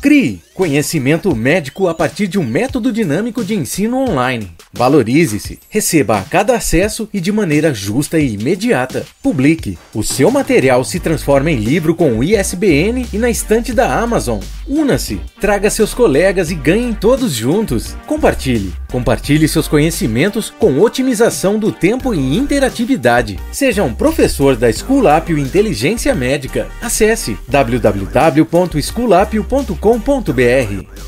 CRI Conhecimento médico a partir de um método dinâmico de ensino online. Valorize-se, receba a cada acesso e de maneira justa e imediata. Publique. O seu material se transforma em livro com ISBN e na estante da Amazon. Una-se, traga seus colegas e ganhem todos juntos. Compartilhe. Compartilhe seus conhecimentos com otimização do tempo e interatividade. Seja um professor da Schoolapio Inteligência Médica. Acesse www.schoolapio.com.br